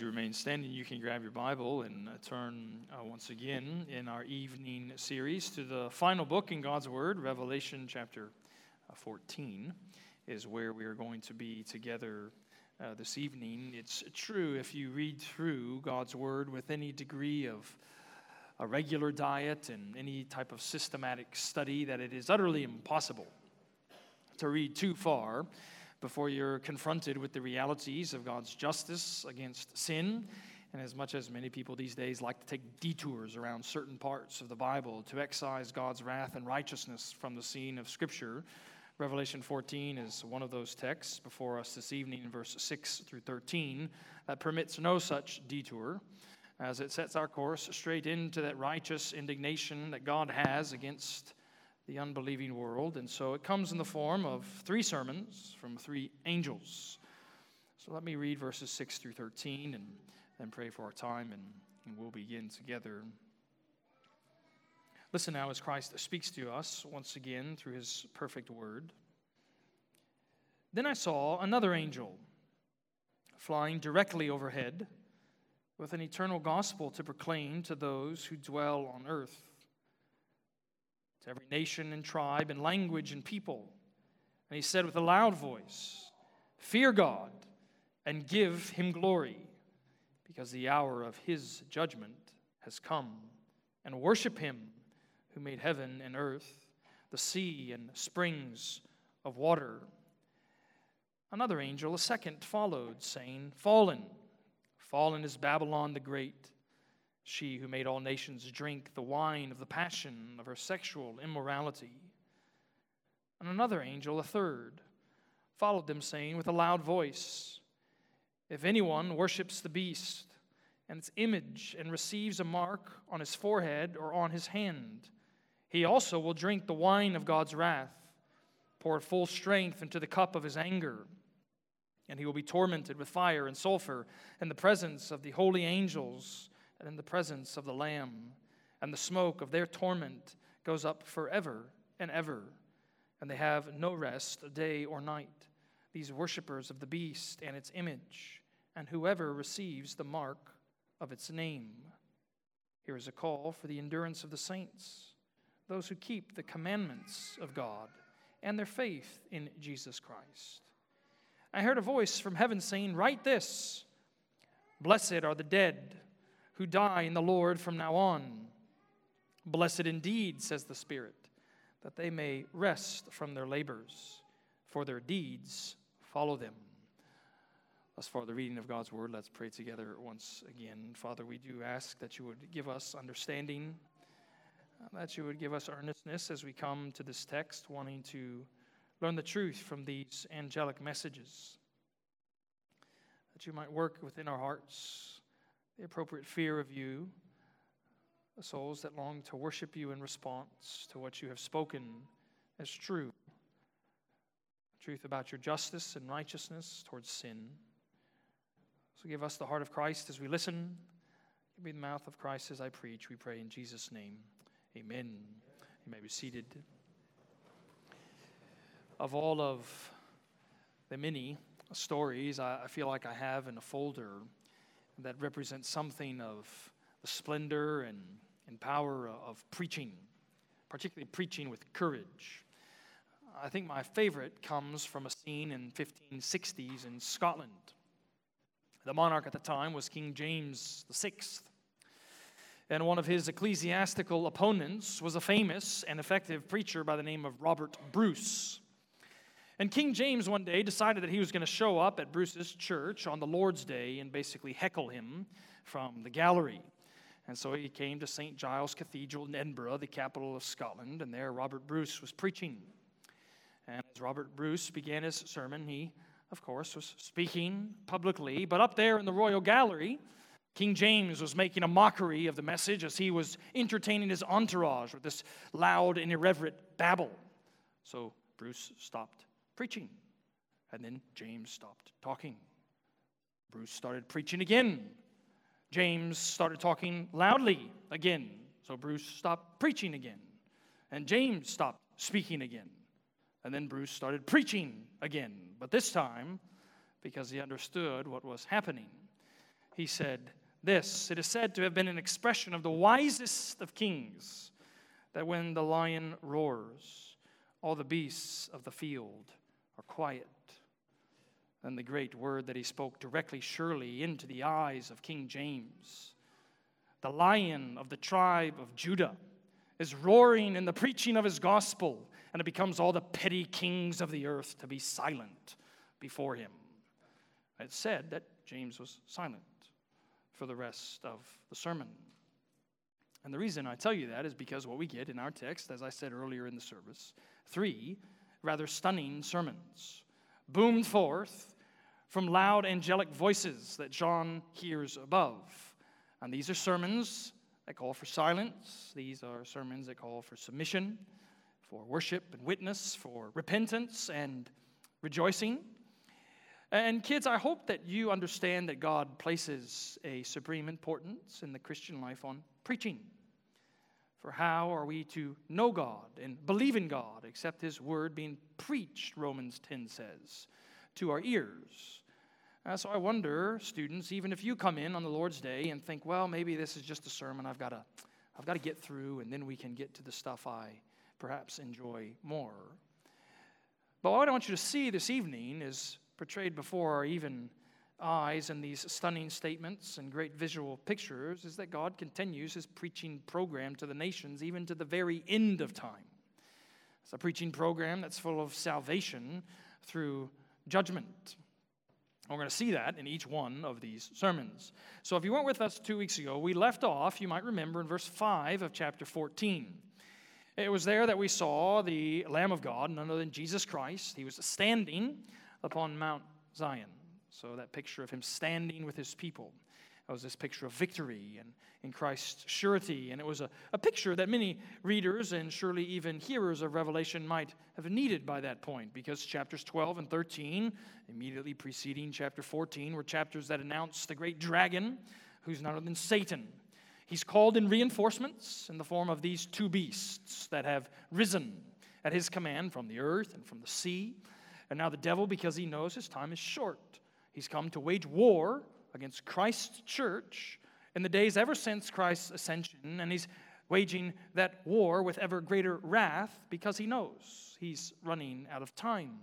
You remain standing, you can grab your Bible and uh, turn uh, once again in our evening series to the final book in God's Word, Revelation chapter uh, 14, is where we are going to be together uh, this evening. It's true if you read through God's Word with any degree of a regular diet and any type of systematic study that it is utterly impossible to read too far before you're confronted with the realities of God's justice against sin. And as much as many people these days like to take detours around certain parts of the Bible to excise God's wrath and righteousness from the scene of Scripture, Revelation 14 is one of those texts before us this evening in verse 6 through 13 that permits no such detour as it sets our course straight into that righteous indignation that God has against the unbelieving world. And so it comes in the form of three sermons from three angels. So let me read verses 6 through 13 and then pray for our time, and, and we'll begin together. Listen now as Christ speaks to us once again through his perfect word. Then I saw another angel flying directly overhead with an eternal gospel to proclaim to those who dwell on earth to every nation and tribe and language and people. And he said with a loud voice, Fear God and give him glory, because the hour of his judgment has come. And worship him who made heaven and earth, the sea and springs of water. Another angel, a second, followed, saying, Fallen, fallen is Babylon the Great she who made all nations drink the wine of the passion of her sexual immorality. And another angel, a third, followed them, saying with a loud voice If anyone worships the beast and its image and receives a mark on his forehead or on his hand, he also will drink the wine of God's wrath, poured full strength into the cup of his anger. And he will be tormented with fire and sulfur in the presence of the holy angels and in the presence of the Lamb, and the smoke of their torment goes up forever and ever, and they have no rest day or night, these worshippers of the beast and its image, and whoever receives the mark of its name. Here is a call for the endurance of the saints, those who keep the commandments of God and their faith in Jesus Christ. I heard a voice from heaven saying, Write this Blessed are the dead who die in the Lord from now on. Blessed indeed, says the Spirit, that they may rest from their labors, for their deeds follow them. Thus far, the reading of God's word. Let's pray together once again. Father, we do ask that you would give us understanding, uh, that you would give us earnestness as we come to this text, wanting to learn the truth from these angelic messages, that you might work within our hearts the appropriate fear of you, the souls that long to worship you in response to what you have spoken as true. Truth about your justice and righteousness towards sin. So give us the heart of Christ as we listen. Give me the mouth of Christ as I preach. We pray in Jesus' name. Amen. You may be seated. Of all of the many stories I feel like I have in a folder, that represents something of the splendor and, and power of preaching, particularly preaching with courage. I think my favorite comes from a scene in 1560s in Scotland. The monarch at the time was King James VI. And one of his ecclesiastical opponents was a famous and effective preacher by the name of Robert Bruce. And King James one day decided that he was going to show up at Bruce's church on the Lord's Day and basically heckle him from the gallery. And so he came to St. Giles Cathedral in Edinburgh, the capital of Scotland, and there Robert Bruce was preaching. And as Robert Bruce began his sermon, he, of course, was speaking publicly, but up there in the royal gallery, King James was making a mockery of the message as he was entertaining his entourage with this loud and irreverent babble. So Bruce stopped preaching. And then James stopped talking. Bruce started preaching again. James started talking loudly again. So Bruce stopped preaching again. And James stopped speaking again. And then Bruce started preaching again. But this time, because he understood what was happening, he said this It is said to have been an expression of the wisest of kings that when the lion roars, all the beasts of the field are quiet. Then the great word that he spoke directly, surely, into the eyes of King James. The lion of the tribe of Judah is roaring in the preaching of his gospel, and it becomes all the petty kings of the earth to be silent before him. It said that James was silent for the rest of the sermon. And the reason I tell you that is because what we get in our text, as I said earlier in the service, three rather stunning sermons boomed forth from loud angelic voices that John hears above. And these are sermons that call for silence, these are sermons that call for submission, for worship and witness, for repentance and rejoicing. And kids, I hope that you understand that God places a supreme importance in the Christian life on preaching. For how are we to know God and believe in God except His word being preached, Romans 10 says, to our ears? Uh, so I wonder, students, even if you come in on the Lord's day and think, well, maybe this is just a sermon I've got to, I've got to get through, and then we can get to the stuff I perhaps enjoy more. But what I want you to see this evening is portrayed before our even eyes and these stunning statements and great visual pictures is that God continues his preaching program to the nations even to the very end of time. It's a preaching program that's full of salvation through judgment. We're going to see that in each one of these sermons. So, if you weren't with us two weeks ago, we left off, you might remember, in verse 5 of chapter 14. It was there that we saw the Lamb of God, none other than Jesus Christ. He was standing upon Mount Zion. So, that picture of him standing with his people. That was this picture of victory and in Christ's surety. And it was a, a picture that many readers and surely even hearers of Revelation might have needed by that point, because chapters 12 and 13, immediately preceding chapter 14, were chapters that announce the great dragon, who's none other than Satan. He's called in reinforcements in the form of these two beasts that have risen at his command from the earth and from the sea. And now the devil, because he knows his time is short, he's come to wage war against Christ's church in the days ever since Christ's ascension, and he's waging that war with ever greater wrath because he knows he's running out of time.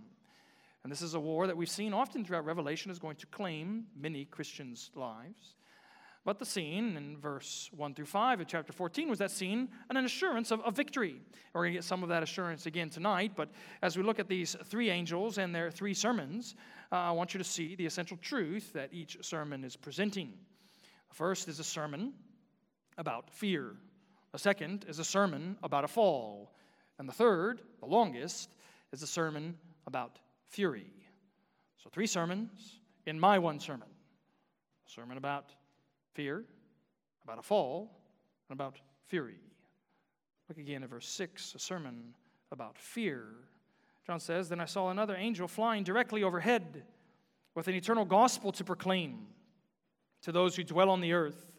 And this is a war that we've seen often throughout Revelation is going to claim many Christians' lives. But the scene in verse 1 through 5 of chapter 14 was that scene and an assurance of, of victory. We're going to get some of that assurance again tonight, but as we look at these three angels and their three sermons, uh, I want you to see the essential truth that each sermon is presenting. First is a sermon about fear, the second is a sermon about a fall, and the third, the longest, is a sermon about fury. So, three sermons in my one sermon a sermon about fear, about a fall, and about fury. Look again at verse 6, a sermon about fear. John says, Then I saw another angel flying directly overhead with an eternal gospel to proclaim to those who dwell on the earth,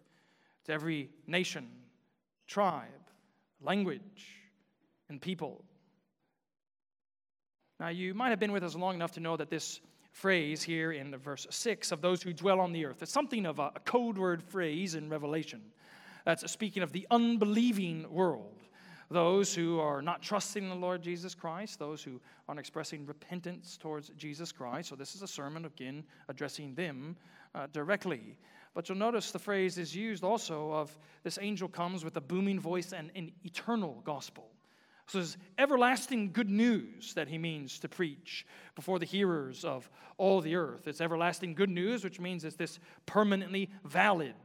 to every nation, tribe, language, and people. Now, you might have been with us long enough to know that this phrase here in the verse 6 of those who dwell on the earth. It's something of a, code word phrase in Revelation. That's speaking of the unbelieving world. Those who are not trusting in the Lord Jesus Christ, those who aren't expressing repentance towards Jesus Christ. So, this is a sermon, again, addressing them uh, directly. But you'll notice the phrase is used also of this angel comes with a booming voice and an eternal gospel. So it's everlasting good news that he means to preach before the hearers of all the earth. It's everlasting good news, which means it's this permanently valid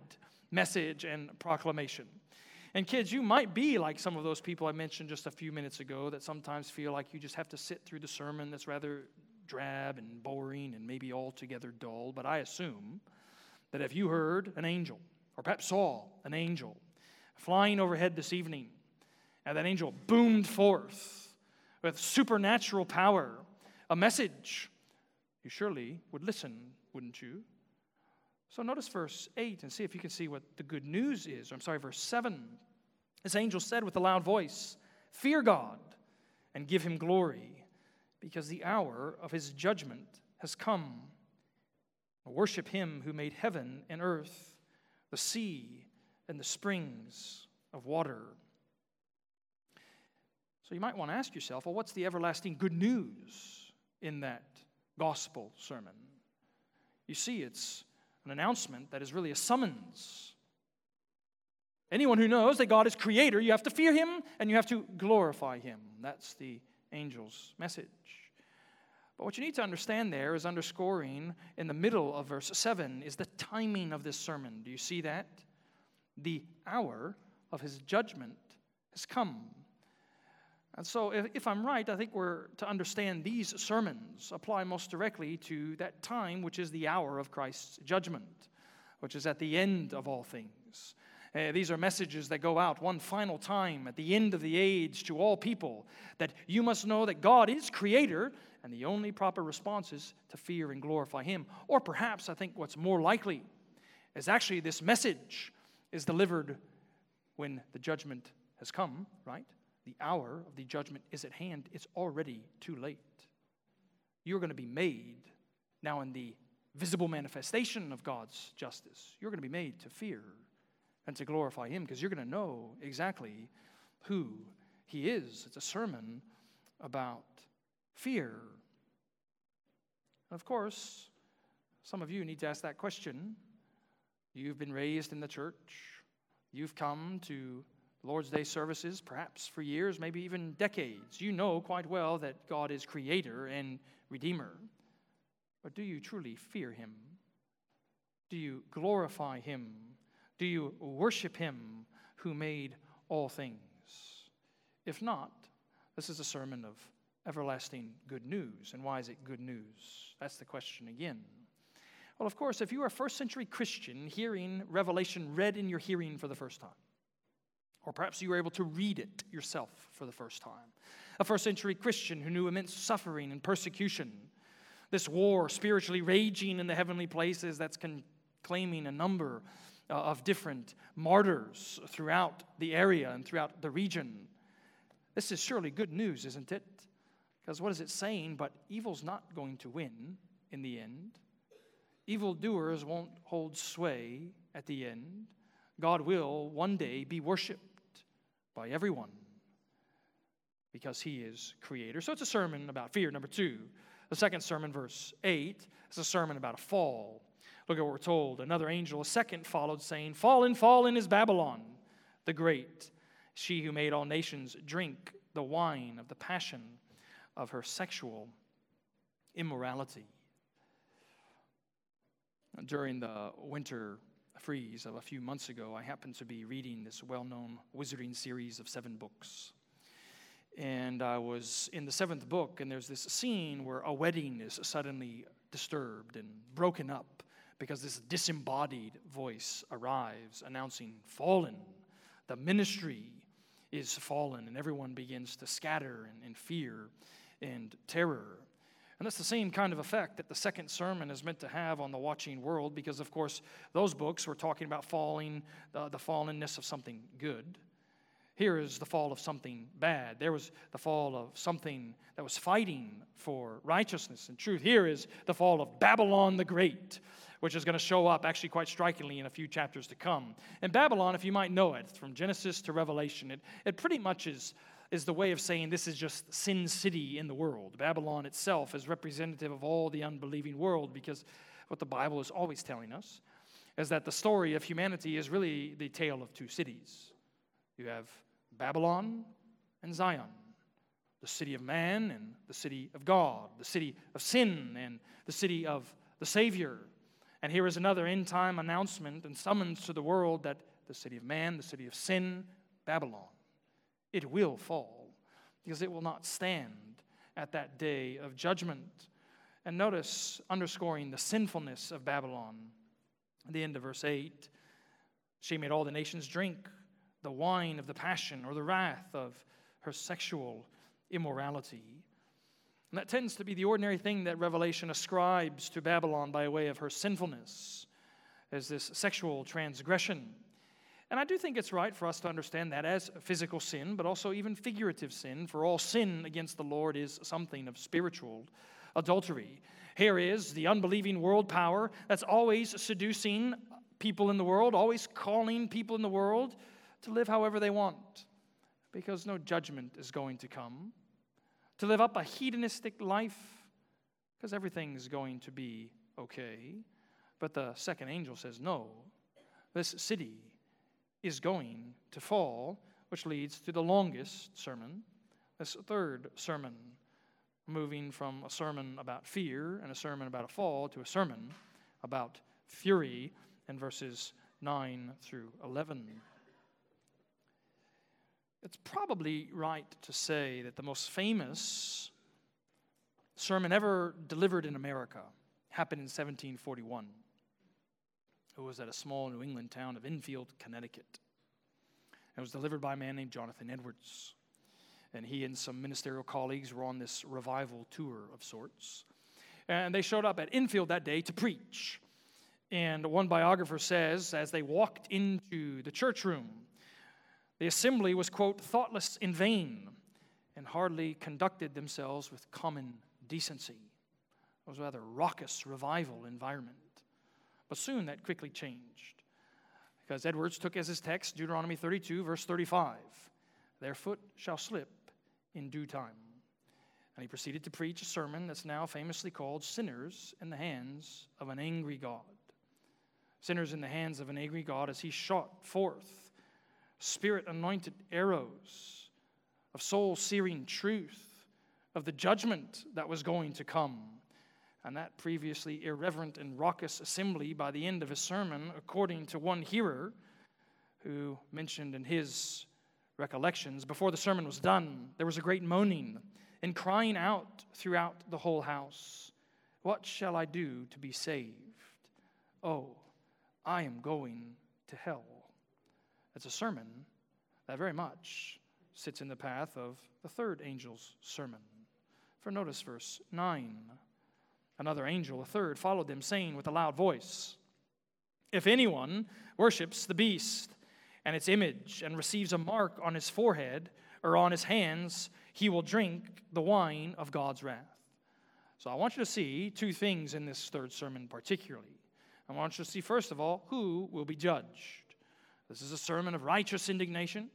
message and proclamation. And kids, you might be like some of those people I mentioned just a few minutes ago that sometimes feel like you just have to sit through the sermon that's rather drab and boring and maybe altogether dull. But I assume that if you heard an angel, or perhaps saw an angel flying overhead this evening, and that angel boomed forth with supernatural power a message. You surely would listen, wouldn't you? So notice verse 8 and see if you can see what the good news is. I'm sorry, verse 7. This angel said with a loud voice, Fear God and give him glory, because the hour of his judgment has come. Worship him who made heaven and earth, the sea, and the springs of water. You might want to ask yourself well, what's the everlasting good news in that gospel sermon? You see, it's an announcement that is really a summons. Anyone who knows that God is creator, you have to fear him and you have to glorify him. That's the angel's message. But what you need to understand there is underscoring in the middle of verse 7 is the timing of this sermon. Do you see that? The hour of his judgment has come. And so, if, if, I'm right, I think we're to understand these sermons apply most directly to that time, which is the hour of Christ's judgment, which is at the end of all things. Uh, these are messages that go out one final time at the end of the age to all people that you must know that God is creator and the only proper response is to fear and glorify Him. Or perhaps, I think what's more likely is actually this message is delivered when the judgment has come, right? The hour of the judgment is at hand. It's already too late. You're going to be made now in the visible manifestation of God's justice. You're going to be made to fear and to glorify Him because you're going to know exactly who He is. It's a sermon about fear. Of course, some of you need to ask that question. You've been raised in the church, you've come to Lord's Day services, perhaps for years, maybe even decades. You know quite well that God is creator and redeemer. But do you truly fear him? Do you glorify him? Do you worship him who made all things? If not, this is a sermon of everlasting good news. And why is it good news? That's the question again. Well, of course, if you are a first century Christian hearing Revelation read in your hearing for the first time, or perhaps you were able to read it yourself for the first time, a first century Christian who knew immense suffering and persecution, this war spiritually raging in the heavenly places that's con- claiming a number uh, of different martyrs throughout the area and throughout the region. This is surely good news, isn't it? Because what is it saying? But evil's not going to win in the end. Evildoers won't hold sway at the end. God will one day be worshiped by everyone because he is creator. So it's a sermon about fear. Number two, the second sermon, verse 8, is a sermon about a fall. Look at what we're told. Another angel, a second, followed, saying, Fallen, fallen is Babylon, the great, she who made all nations drink the wine of the passion of her sexual immorality. During the winter freeze of a few months ago, I happened to be reading this well known wizarding series of seven books. And I was in the seventh book, and there's this scene where a wedding is suddenly disturbed and broken up because this disembodied voice arrives announcing, Fallen. The ministry is fallen, and everyone begins to scatter in, in fear and terror. And that's the same kind of effect that the second sermon is meant to have on the watching world, because, of course, those books were talking about falling, uh, the fallenness of something good. Here is the fall of something bad. There was the fall of something that was fighting for righteousness and truth. Here is the fall of Babylon the Great, which is going to show up actually quite strikingly in a few chapters to come. And Babylon, if you might know it, from Genesis to Revelation, it, it pretty much is is the way of saying this is just Sin City in the world. Babylon itself is representative of all the unbelieving world because what the Bible is always telling us is that the story of humanity is really the tale of two cities. You have Babylon and Zion, the city of man and the city of God, the city of sin and the city of the Savior. And here is another end time announcement and summons to the world that the city of man, the city of sin, Babylon, it will fall because it will not stand at that day of judgment. And notice, underscoring the sinfulness of Babylon, at the end of verse 8, she made all the nations drink the wine of the passion or the wrath of her sexual immorality. And that tends to be the ordinary thing that Revelation ascribes to Babylon by way of her sinfulness, as this sexual transgression. And I do think it's right for us to understand that as physical sin, but also even figurative sin, for all sin against the Lord is something of spiritual adultery. Here is the unbelieving world power that's always seducing people in the world, always calling people in the world to live however they want because no judgment is going to come. To live up a hedonistic life because everything's going to be okay. But the second angel says, no, this city is going to fall, which leads to the longest sermon, this third sermon, moving from a sermon about fear and a sermon about a fall to a sermon about fury in verses 9 through 11. It's probably right to say that the most famous sermon ever delivered in America happened in 1741. It was at a small New England town of Enfield, Connecticut. It was delivered by a man named Jonathan Edwards. And he and some ministerial colleagues were on this revival tour of sorts. And they showed up at Enfield that day to preach. And one biographer says, as they walked into the church room, the assembly was, quote, thoughtless in vain and hardly conducted themselves with common decency. It was a rather raucous revival environment. But soon that quickly changed because Edwards took as his text Deuteronomy 32, verse 35 Their foot shall slip in due time. And he proceeded to preach a sermon that's now famously called Sinners in the Hands of an Angry God. Sinners in the hands of an angry God as he shot forth spirit anointed arrows of soul searing truth, of the judgment that was going to come. And that previously irreverent and raucous assembly, by the end of his sermon, according to one hearer who mentioned in his recollections, before the sermon was done, there was a great moaning and crying out throughout the whole house What shall I do to be saved? Oh, I am going to hell. It's a sermon that very much sits in the path of the third angel's sermon. For notice verse 9. Another angel, a third, followed them, saying with a loud voice If anyone worships the beast and its image and receives a mark on his forehead or on his hands, he will drink the wine of God's wrath. So I want you to see two things in this third sermon, particularly. I want you to see, first of all, who will be judged. This is a sermon of righteous indignation.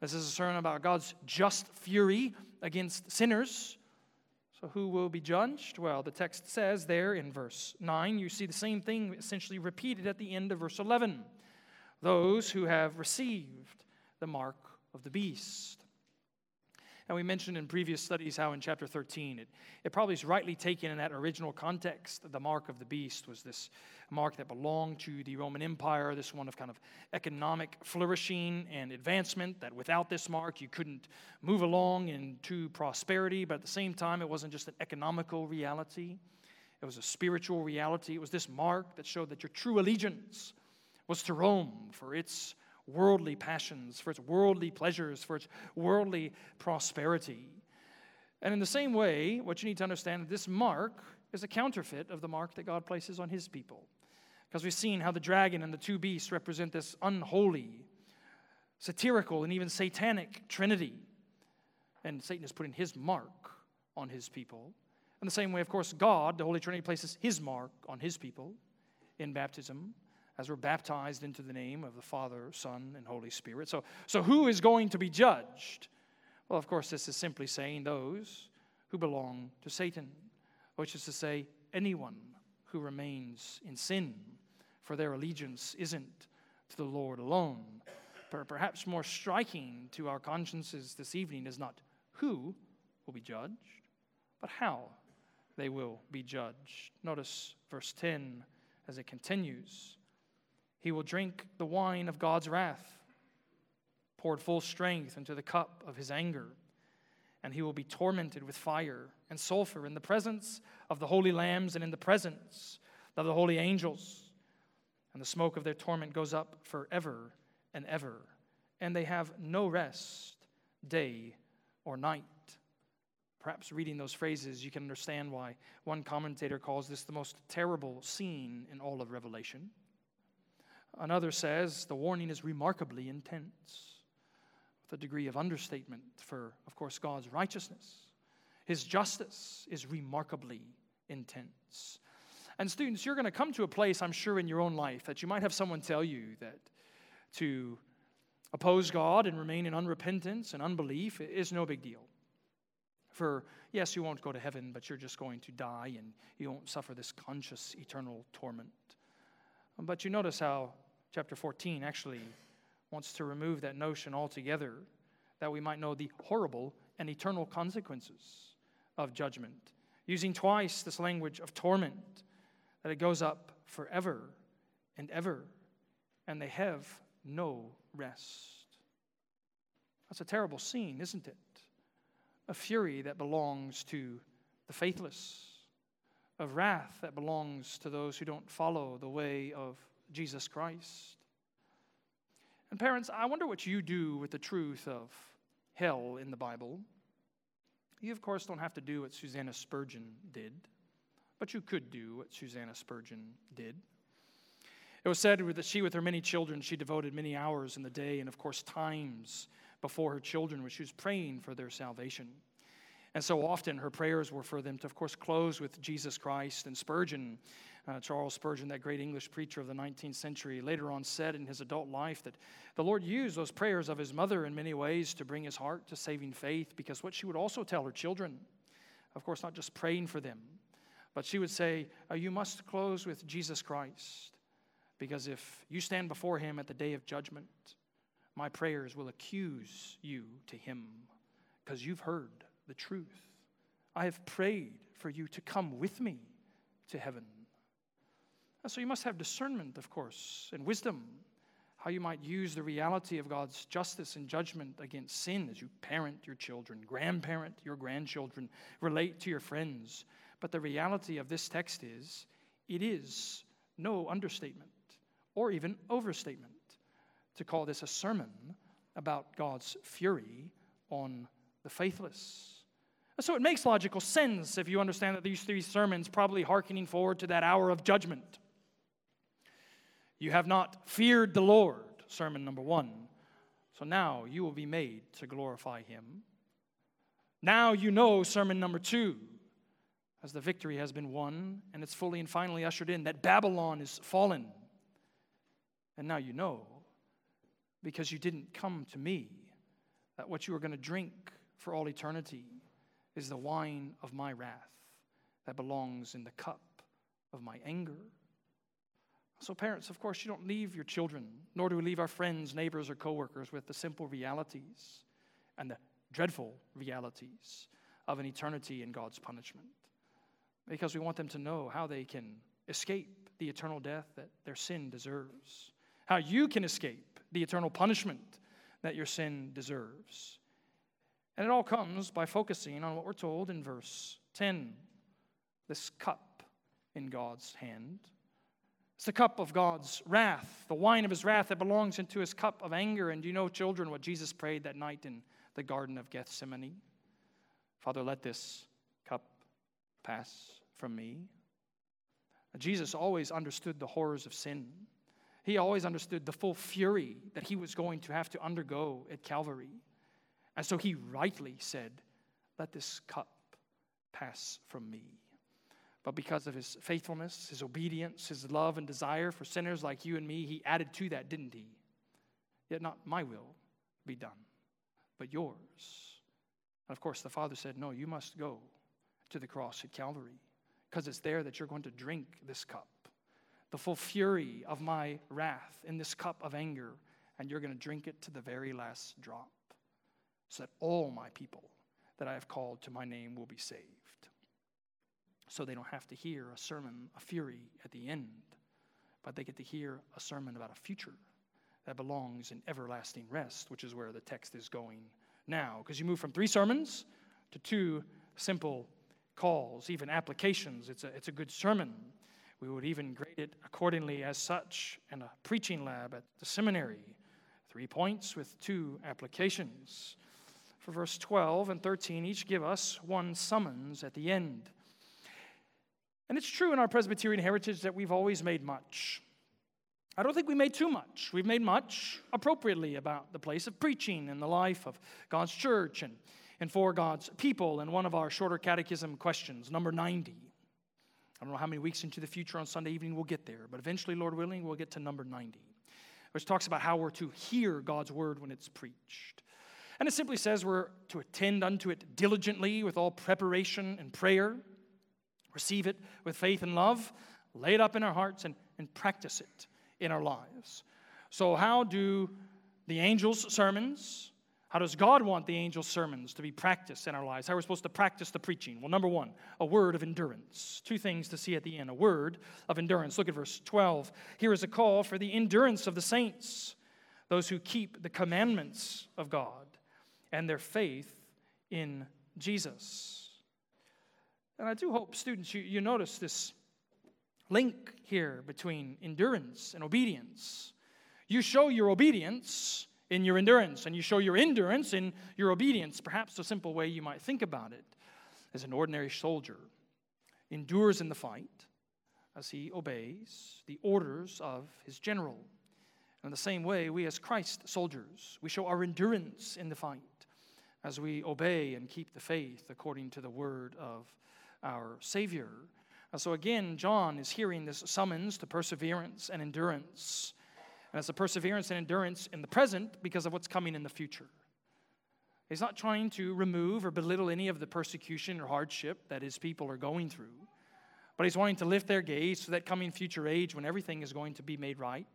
This is a sermon about God's just fury against sinners. So, who will be judged? Well, the text says there in verse 9, you see the same thing essentially repeated at the end of verse 11 those who have received the mark of the beast. And we mentioned in previous studies how in chapter 13, it, it probably is rightly taken in that original context. The mark of the beast was this mark that belonged to the Roman Empire, this one of kind of economic flourishing and advancement, that without this mark you couldn't move along into prosperity, but at the same time, it wasn't just an economical reality, it was a spiritual reality. It was this mark that showed that your true allegiance was to Rome for its worldly passions, for its worldly pleasures, for its worldly prosperity. And in the same way, what you need to understand this mark is a counterfeit of the mark that God places on his people. Because we've seen how the dragon and the two beasts represent this unholy, satirical, and even satanic trinity. And Satan is putting his mark on his people. In the same way, of course, God, the Holy Trinity, places his mark on his people in baptism as we're baptized into the name of the Father, Son, and Holy Spirit. So, so who is going to be judged? Well, of course, this is simply saying those who belong to Satan, which is to say, anyone who remains in sin, for their allegiance isn't to the Lord alone. Perhaps more striking to our consciences this evening is not who will be judged, but how they will be judged. Notice verse 10 as it continues. He will drink the wine of God's wrath, poured full strength into the cup of his anger, and he will be tormented with fire and sulfur in the presence of the holy lambs and in the presence of the holy angels. And the smoke of their torment goes up forever and ever, and they have no rest, day or night. Perhaps reading those phrases, you can understand why one commentator calls this the most terrible scene in all of Revelation. Another says the warning is remarkably intense, with a degree of understatement for, of course, God's righteousness. His justice is remarkably intense. And students, you're going to come to a place, I'm sure, in your own life that you might have someone tell you that to oppose God and remain in unrepentance and unbelief is no big deal. For yes, you won't go to heaven, but you're just going to die and you won't suffer this conscious eternal torment. But you notice how chapter 14 actually wants to remove that notion altogether that we might know the horrible and eternal consequences of judgment. Using twice this language of torment, that it goes up forever and ever, and they have no rest. That's a terrible scene, isn't it? A fury that belongs to the faithless, of wrath that belongs to those who don't follow the way of Jesus Christ. And parents, I wonder what you do with the truth of hell in the Bible. You, of course, don't have to do what Susanna Spurgeon did, but you could do what Susanna Spurgeon did. It was said that she, with her many children, she devoted many hours in the day and, of course, times before her children when she was praying for their salvation. And so often her prayers were for them to, of course, close with Jesus Christ. And Spurgeon, uh, Charles Spurgeon, that great English preacher of the 19th century, later on said in his adult life that the Lord used those prayers of his mother in many ways to bring his heart to saving faith because what she would also tell her children, of course, not just praying for them, but she would say, uh, You must close with Jesus Christ because if you stand before him at the day of judgment, my prayers will accuse you to him because you've heard the truth. I have prayed for you to come with me to heaven. And so you must have discernment, of course, and wisdom, how you might use the reality of God's justice and judgment against sin as you parent your children, grandparent your grandchildren, relate to your friends. But the reality of this text is it is no understatement or even overstatement to call this a sermon about God's fury on the faithless. So it makes logical sense if you understand that these three sermons probably hearkening forward to that hour of judgment. You have not feared the Lord, sermon number one. So now you will be made to glorify him. Now you know, sermon number two, as the victory has been won and it's fully and finally ushered in, that Babylon is fallen. And now you know, because you didn't come to me, that what you are going to drink for all eternity is the wine of my wrath that belongs in the cup of my anger. So, parents, of course, you don't leave your children, nor do we leave our friends, neighbors, or coworkers with the simple realities and the dreadful realities of an eternity in God's punishment. Because we want them to know how they can escape the eternal death that their sin deserves, how you can escape the eternal punishment that your sin deserves. And it all comes by focusing on what we're told in verse 10 this cup in God's hand. It's the cup of God's wrath, the wine of his wrath that belongs into his cup of anger. And do you know, children, what Jesus prayed that night in the Garden of Gethsemane? Father, let this cup pass from me. Jesus always understood the horrors of sin. He always understood the full fury that he was going to have to undergo at Calvary. And so he rightly said, Let this cup pass from me. But because of his faithfulness, his obedience, his love and desire for sinners like you and me, he added to that, didn't he? Yet not my will be done, but yours. And of course, the Father said, No, you must go to the cross at Calvary, because it's there that you're going to drink this cup, the full fury of my wrath in this cup of anger, and you're going to drink it to the very last drop so that all my people that I have called to my name will be saved. So they don't have to hear a sermon of fury at the end, but they get to hear a sermon about a future that belongs in everlasting rest, which is where the text is going now. Because you move from three sermons to two simple calls, even applications. It's a, it's a good sermon. We would even grade it accordingly as such in a preaching lab at the seminary. Three points with two applications for verse 12 and 13 each give us one summons at the end. And it's true in our Presbyterian heritage that we've always made much. I don't think we made too much. We've made much appropriately about the place of preaching and the life of God's church and, and for God's people in one of our shorter catechism questions, number 90. I don't know how many weeks into the future on Sunday evening we'll get there, but eventually, Lord willing, we'll get to number 90, which talks about how we're to hear God's word when it's preached. And it simply says we're to attend unto it diligently with all preparation and prayer, receive it with faith and love, lay it up in our hearts, and, and practice it in our lives. So, how do the angels' sermons, how does God want the angels' sermons to be practiced in our lives? How are we supposed to practice the preaching? Well, number one, a word of endurance. Two things to see at the end a word of endurance. Look at verse 12. Here is a call for the endurance of the saints, those who keep the commandments of God and their faith in Jesus. And I do hope, students, you, you notice this link here between endurance and obedience. You show your obedience in your endurance, and you show your endurance in your obedience. Perhaps a simple way you might think about it is an ordinary soldier endures in the fight as he obeys the orders of his general. In the same way, we as Christ soldiers, we show our endurance in the fight as we obey and keep the faith according to the word of our Savior. And so again, John is hearing this summons to perseverance and endurance. And it's a perseverance and endurance in the present because of what's coming in the future. He's not trying to remove or belittle any of the persecution or hardship that his people are going through, but he's wanting to lift their gaze to that coming future age when everything is going to be made right.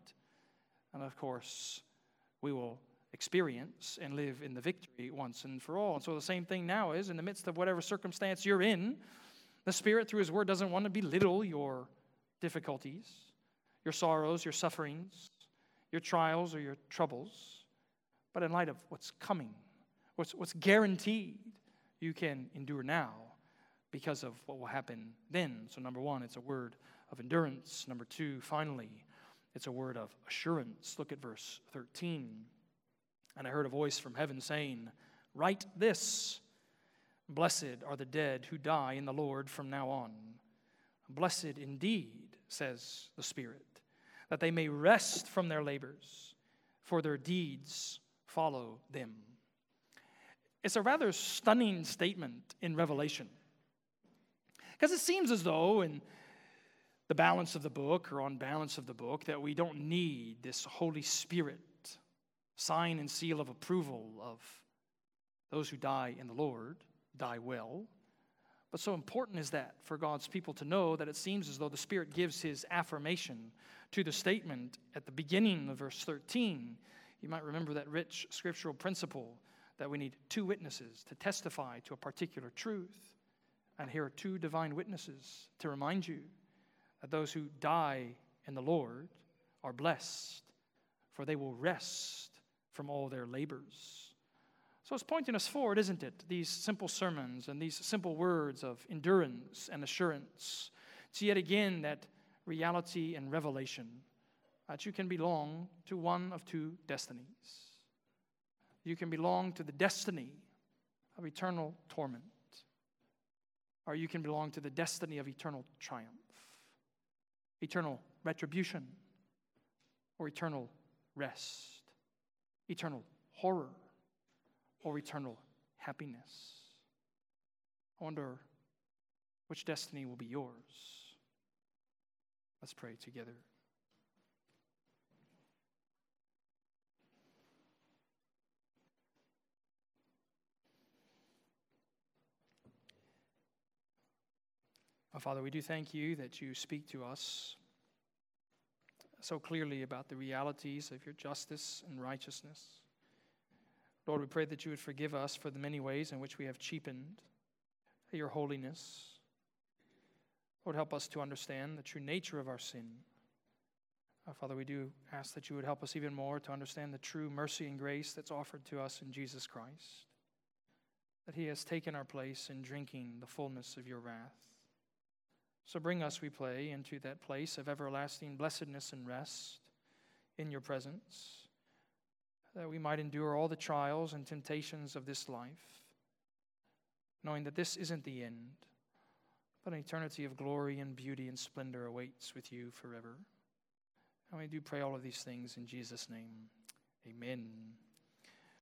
And of course, we will experience and live in the victory once and for all. And so the same thing now is in the midst of whatever circumstance you're in, the Spirit, through His Word, doesn't want to belittle your difficulties, your sorrows, your sufferings, your trials, or your troubles. But in light of what's coming, what's, what's guaranteed, you can endure now because of what will happen then. So, number one, it's a word of endurance. Number two, finally, it's a word of assurance. Look at verse 13. And I heard a voice from heaven saying, Write this Blessed are the dead who die in the Lord from now on. Blessed indeed, says the Spirit, that they may rest from their labors, for their deeds follow them. It's a rather stunning statement in Revelation. Because it seems as though, in the balance of the book or on balance of the book, that we don't need this Holy Spirit sign and seal of approval of those who die in the Lord, die well. But so important is that for God's people to know that it seems as though the Spirit gives his affirmation to the statement at the beginning of verse 13. You might remember that rich scriptural principle that we need two witnesses to testify to a particular truth. And here are two divine witnesses to remind you those who die in the Lord are blessed, for they will rest from all their labors. So it's pointing us forward, isn't it? These simple sermons and these simple words of endurance and assurance. It's yet again that reality and revelation that you can belong to one of two destinies. You can belong to the destiny of eternal torment, or you can belong to the destiny of eternal triumph, eternal retribution, or eternal rest eternal horror or eternal happiness. I wonder which destiny will be yours. Let's pray together. Father, we do thank you that you speak to us so clearly about the realities of your justice and righteousness. Lord, we pray that you would forgive us for the many ways in which we have cheapened your holiness. Lord, help us to understand the true nature of our sin. Uh, Father, we do ask that you would help us even more to understand the true mercy and grace that's offered to us in Jesus Christ, that He has taken our place in drinking the fullness of your wrath. So bring us, we pray, into that place of everlasting blessedness and rest in your presence, that we might endure all the trials and temptations of this life, knowing that this isn't the end, but an eternity of glory and beauty and splendor awaits with you forever. And we do pray all of these things in Jesus' name. Amen.